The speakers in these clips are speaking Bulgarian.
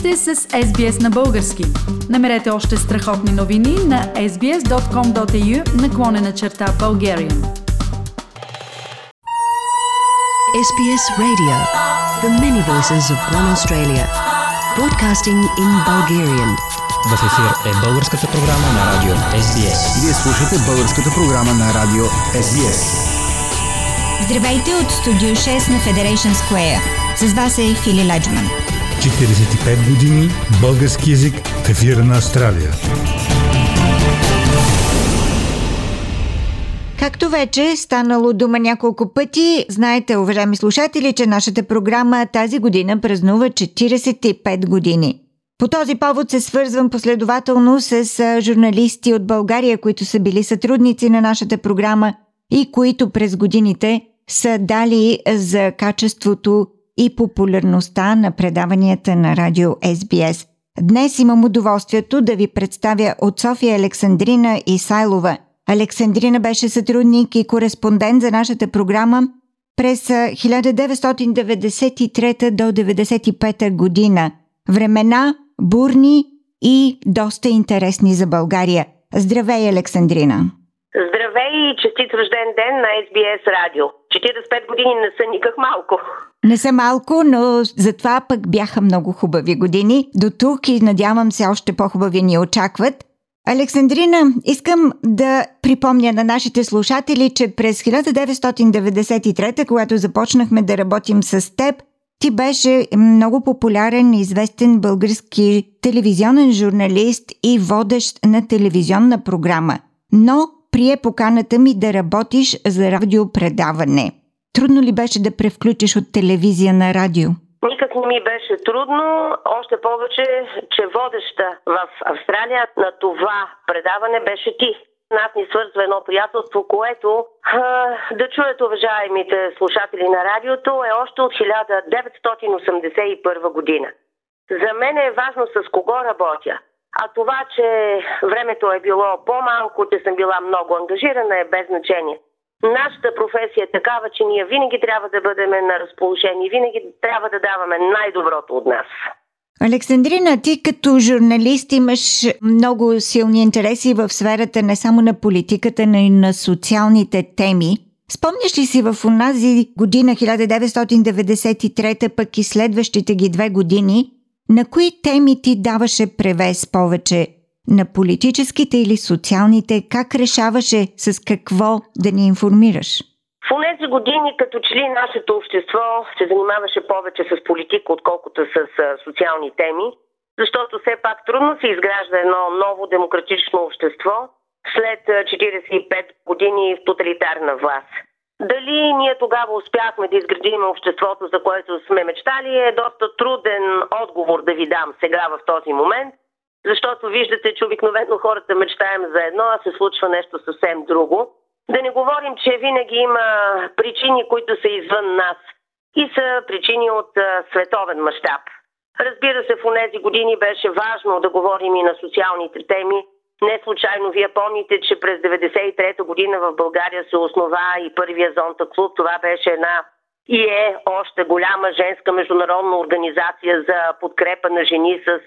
сте с SBS на български. Намерете още страхотни новини на sbs.com.au наклонена черта Bulgarian. SBS Radio. The many voices of one Australia. Broadcasting in Bulgarian. В ефир е българската програма на радио SBS. Вие слушате българската програма на радио SBS. Здравейте от студио 6 на Federation Square. С вас е Фили Ладжман. 45 години български язик в ефира на Австралия. Както вече станало дума няколко пъти, знаете, уважаеми слушатели, че нашата програма тази година празнува 45 години. По този повод се свързвам последователно с журналисти от България, които са били сътрудници на нашата програма и които през годините са дали за качеството и популярността на предаванията на радио SBS. Днес имам удоволствието да ви представя от София Александрина Исайлова. Александрина беше сътрудник и кореспондент за нашата програма през 1993 до 1995 година. Времена бурни и доста интересни за България. Здравей, Александрина! Здравей и честит рожден ден на SBS Радио. 45 години не са никак малко. Не са малко, но затова пък бяха много хубави години. До тук и надявам се още по-хубави ни очакват. Александрина, искам да припомня на нашите слушатели, че през 1993, когато започнахме да работим с теб, ти беше много популярен и известен български телевизионен журналист и водещ на телевизионна програма. Но прие поканата ми да работиш за радиопредаване. Трудно ли беше да превключиш от телевизия на радио? Никак не ми беше трудно, още повече, че водеща в Австралия на това предаване беше ти. Нас ни свързва едно приятелство, което, да чуят уважаемите слушатели на радиото, е още от 1981 година. За мен е важно с кого работя. А това, че времето е било по-малко, че съм била много ангажирана е без значение. Нашата професия е такава, че ние винаги трябва да бъдем на разположение, винаги трябва да даваме най-доброто от нас. Александрина, ти като журналист имаш много силни интереси в сферата не само на политиката, но и на социалните теми. Спомняш ли си в онази година 1993, пък и следващите ги две години, на кои теми ти даваше превес повече? На политическите или социалните? Как решаваше с какво да ни информираш? В тези години, като че ли нашето общество се занимаваше повече с политика, отколкото с социални теми, защото все пак трудно се изгражда едно ново демократично общество след 45 години в тоталитарна власт. Дали ние тогава успяхме да изградим обществото, за което сме мечтали, е доста труден отговор да ви дам сега в този момент, защото виждате, че обикновено хората мечтаем за едно, а се случва нещо съвсем друго. Да не говорим, че винаги има причини, които са извън нас и са причини от световен мащаб. Разбира се, в тези години беше важно да говорим и на социалните теми, не случайно вие помните, че през 93-та година в България се основа и първия зонта клуб. Това беше една и е още голяма женска международна организация за подкрепа на жени с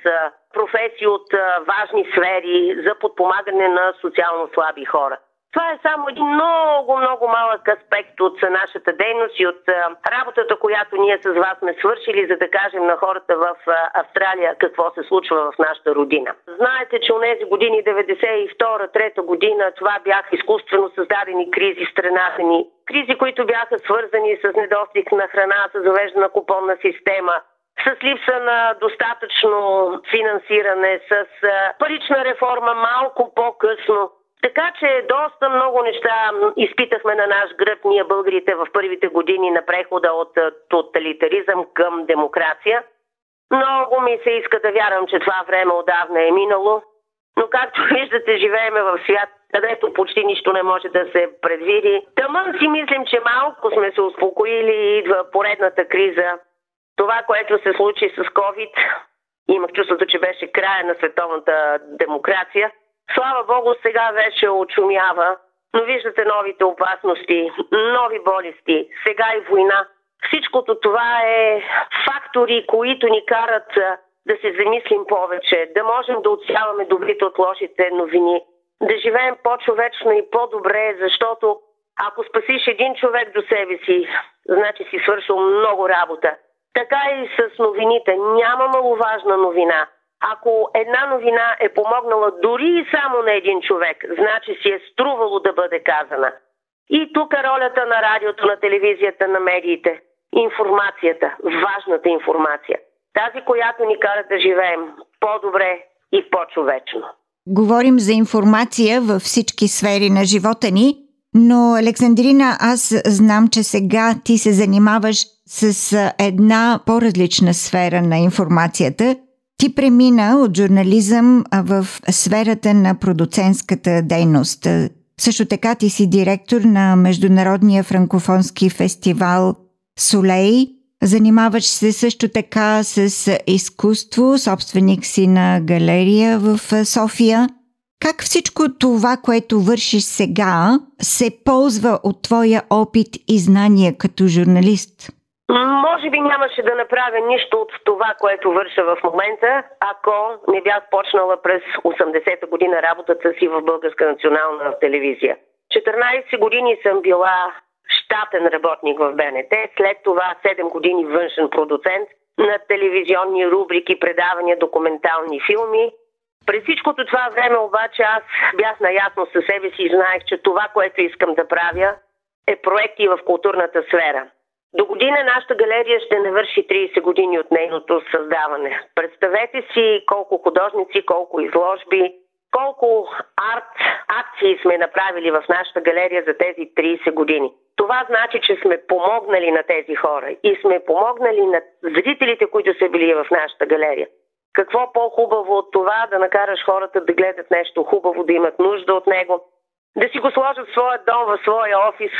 професии от важни сфери за подпомагане на социално слаби хора. Това е само един много, много малък аспект от нашата дейност и от работата, която ние с вас сме свършили, за да кажем на хората в Австралия какво се случва в нашата родина. Знаете, че у нези години 92-3 година това бяха изкуствено създадени кризи в страната ни. Кризи, които бяха свързани с недостиг на храна, с завеждана купонна система, с липса на достатъчно финансиране, с парична реформа малко по-късно. Така че доста много неща изпитахме на наш гръб ние българите в първите години на прехода от тоталитаризъм към демокрация. Много ми се иска да вярвам, че това време отдавна е минало, но както виждате, живееме в свят, където почти нищо не може да се предвиди. Тъмън си мислим, че малко сме се успокоили и идва поредната криза. Това, което се случи с COVID, имах чувството, че беше края на световната демокрация – Слава Богу, сега вече очумява, но виждате новите опасности, нови болести, сега и война. Всичкото това е фактори, които ни карат да се замислим повече, да можем да отсяваме добрите от лошите новини, да живеем по-човечно и по-добре, защото ако спасиш един човек до себе си, значи си свършил много работа. Така и с новините. Няма маловажна новина. Ако една новина е помогнала дори и само на един човек, значи си е струвало да бъде казана. И тук е ролята на радиото, на телевизията, на медиите. Информацията, важната информация. Тази, която ни кара да живеем по-добре и по-човечно. Говорим за информация във всички сфери на живота ни, но Александрина, аз знам, че сега ти се занимаваш с една по-различна сфера на информацията. Ти премина от журнализъм в сферата на продуцентската дейност. Също така ти си директор на Международния франкофонски фестивал Солей. Занимаваш се също така с изкуство, собственик си на галерия в София. Как всичко това, което вършиш сега, се ползва от твоя опит и знания като журналист? Може би нямаше да направя нищо от това, което върша в момента, ако не бях почнала през 80-та година работата си в Българска национална телевизия. 14 години съм била щатен работник в БНТ, след това 7 години външен продуцент на телевизионни рубрики, предавания, документални филми. През всичкото това време обаче аз бях наясно със себе си и знаех, че това, което искам да правя, е проекти в културната сфера. До година нашата галерия ще навърши 30 години от нейното създаване. Представете си колко художници, колко изложби, колко арт акции сме направили в нашата галерия за тези 30 години. Това значи, че сме помогнали на тези хора и сме помогнали на зрителите, които са били в нашата галерия. Какво по-хубаво от това да накараш хората да гледат нещо хубаво, да имат нужда от него, да си го сложат в своя дом, в своя офис,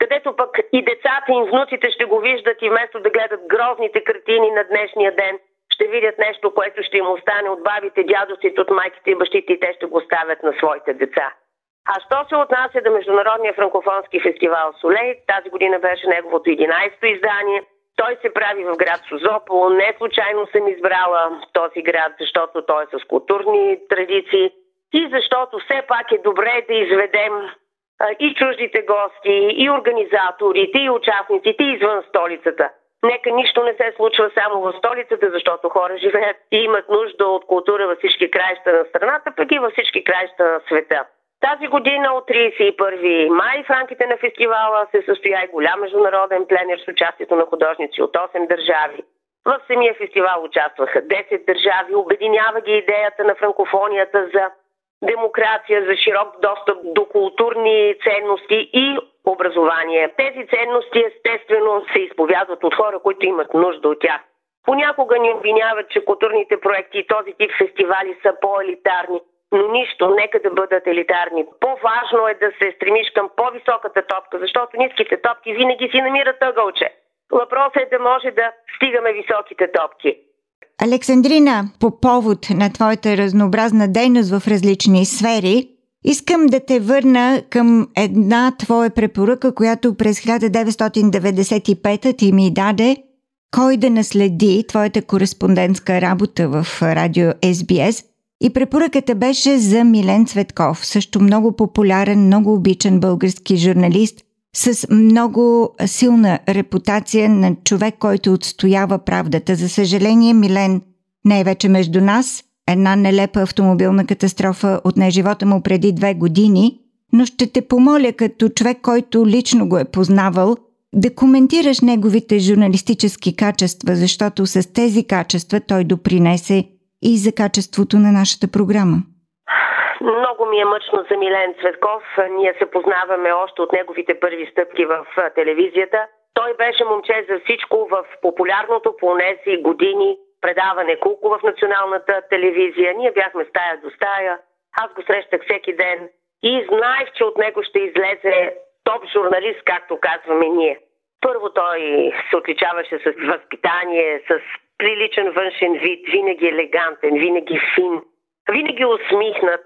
където пък и децата и внуците ще го виждат и вместо да гледат грозните картини на днешния ден, ще видят нещо, което ще им остане от бабите, дядовците, от майките и бащите и те ще го оставят на своите деца. А що се отнася до Международния франкофонски фестивал Солей, тази година беше неговото 11-то издание. Той се прави в град Созопол. Не случайно съм избрала този град, защото той е с културни традиции и защото все пак е добре да изведем и чуждите гости, и организаторите, и участниците извън столицата. Нека нищо не се случва само в столицата, защото хора живеят и имат нужда от култура във всички краища на страната, пък и във всички краища на света. Тази година от 31 май в рамките на фестивала се състоя и голям международен пленер с участието на художници от 8 държави. В самия фестивал участваха 10 държави. Обединява ги идеята на франкофонията за демокрация, за широк достъп до културни ценности и образование. Тези ценности естествено се изповядват от хора, които имат нужда от тях. Понякога ни обвиняват, че културните проекти и този тип фестивали са по-елитарни, но нищо, нека да бъдат елитарни. По-важно е да се стремиш към по-високата топка, защото ниските топки винаги си намират ъгълче. Въпросът е да може да стигаме високите топки. Александрина, по повод на твоята разнообразна дейност в различни сфери, искам да те върна към една твоя препоръка, която през 1995 ти ми даде кой да наследи твоята кореспондентска работа в радио SBS. И препоръката беше за Милен Цветков, също много популярен, много обичан български журналист – с много силна репутация на човек, който отстоява правдата. За съжаление, Милен не е вече между нас. Една нелепа автомобилна катастрофа отне живота му преди две години, но ще те помоля като човек, който лично го е познавал, да коментираш неговите журналистически качества, защото с тези качества той допринесе и за качеството на нашата програма. Много ми е мъчно за Милен Цветков. Ние се познаваме още от неговите първи стъпки в телевизията. Той беше момче за всичко в популярното по тези години предаване Кулко в националната телевизия. Ние бяхме стая до стая. Аз го срещах всеки ден и знаех, че от него ще излезе топ журналист, както казваме ние. Първо той се отличаваше с възпитание, с приличен външен вид, винаги елегантен, винаги фин, винаги усмихнат.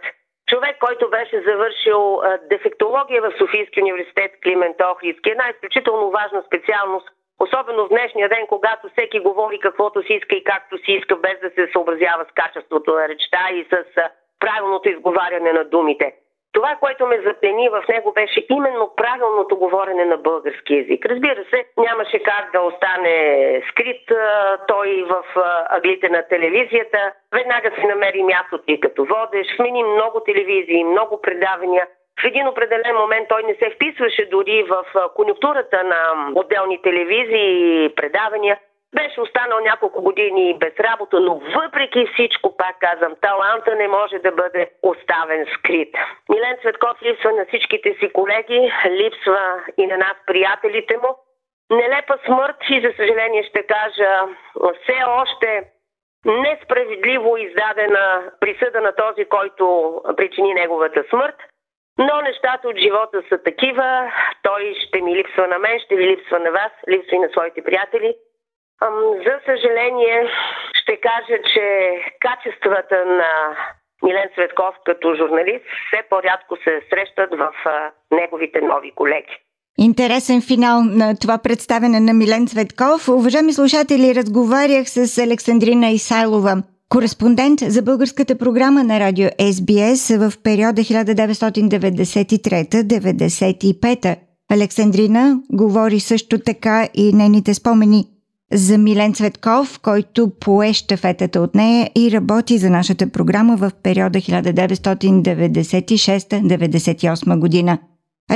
Човек, който беше завършил дефектология в Софийския университет Климент Охридски, една изключително важна специалност, Особено в днешния ден, когато всеки говори каквото си иска и както си иска, без да се съобразява с качеството на речта и с правилното изговаряне на думите. Това, което ме заплени в него беше именно правилното говорене на български язик. Разбира се, нямаше как да остане скрит той в аглите на телевизията. Веднага си намери мястото и като водеш, смени много телевизии, много предавания. В един определен момент той не се вписваше дори в конюнктурата на отделни телевизии и предавания. Беше останал няколко години без работа, но въпреки всичко, пак казвам, таланта не може да бъде оставен скрит. Милен Цветков липсва на всичките си колеги, липсва и на нас, приятелите му. Нелепа смърт и, за съжаление ще кажа, все още несправедливо издадена присъда на този, който причини неговата смърт. Но нещата от живота са такива. Той ще ми липсва на мен, ще ви липсва на вас, липсва и на своите приятели. За съжаление, ще кажа, че качествата на Милен Светков като журналист все по-рядко се срещат в неговите нови колеги. Интересен финал на това представене на Милен Цветков. Уважаеми слушатели, разговарях с Александрина Исайлова, кореспондент за българската програма на радио SBS в периода 1993-95. Александрина говори също така и нейните спомени за Милен Цветков, който пое щафетата от нея и работи за нашата програма в периода 1996-98 година.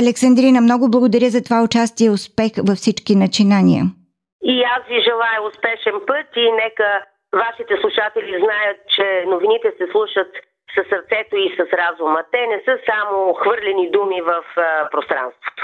Александрина, много благодаря за това участие и успех във всички начинания. И аз ви желая успешен път и нека вашите слушатели знаят, че новините се слушат със сърцето и с разума. Те не са само хвърлени думи в пространството.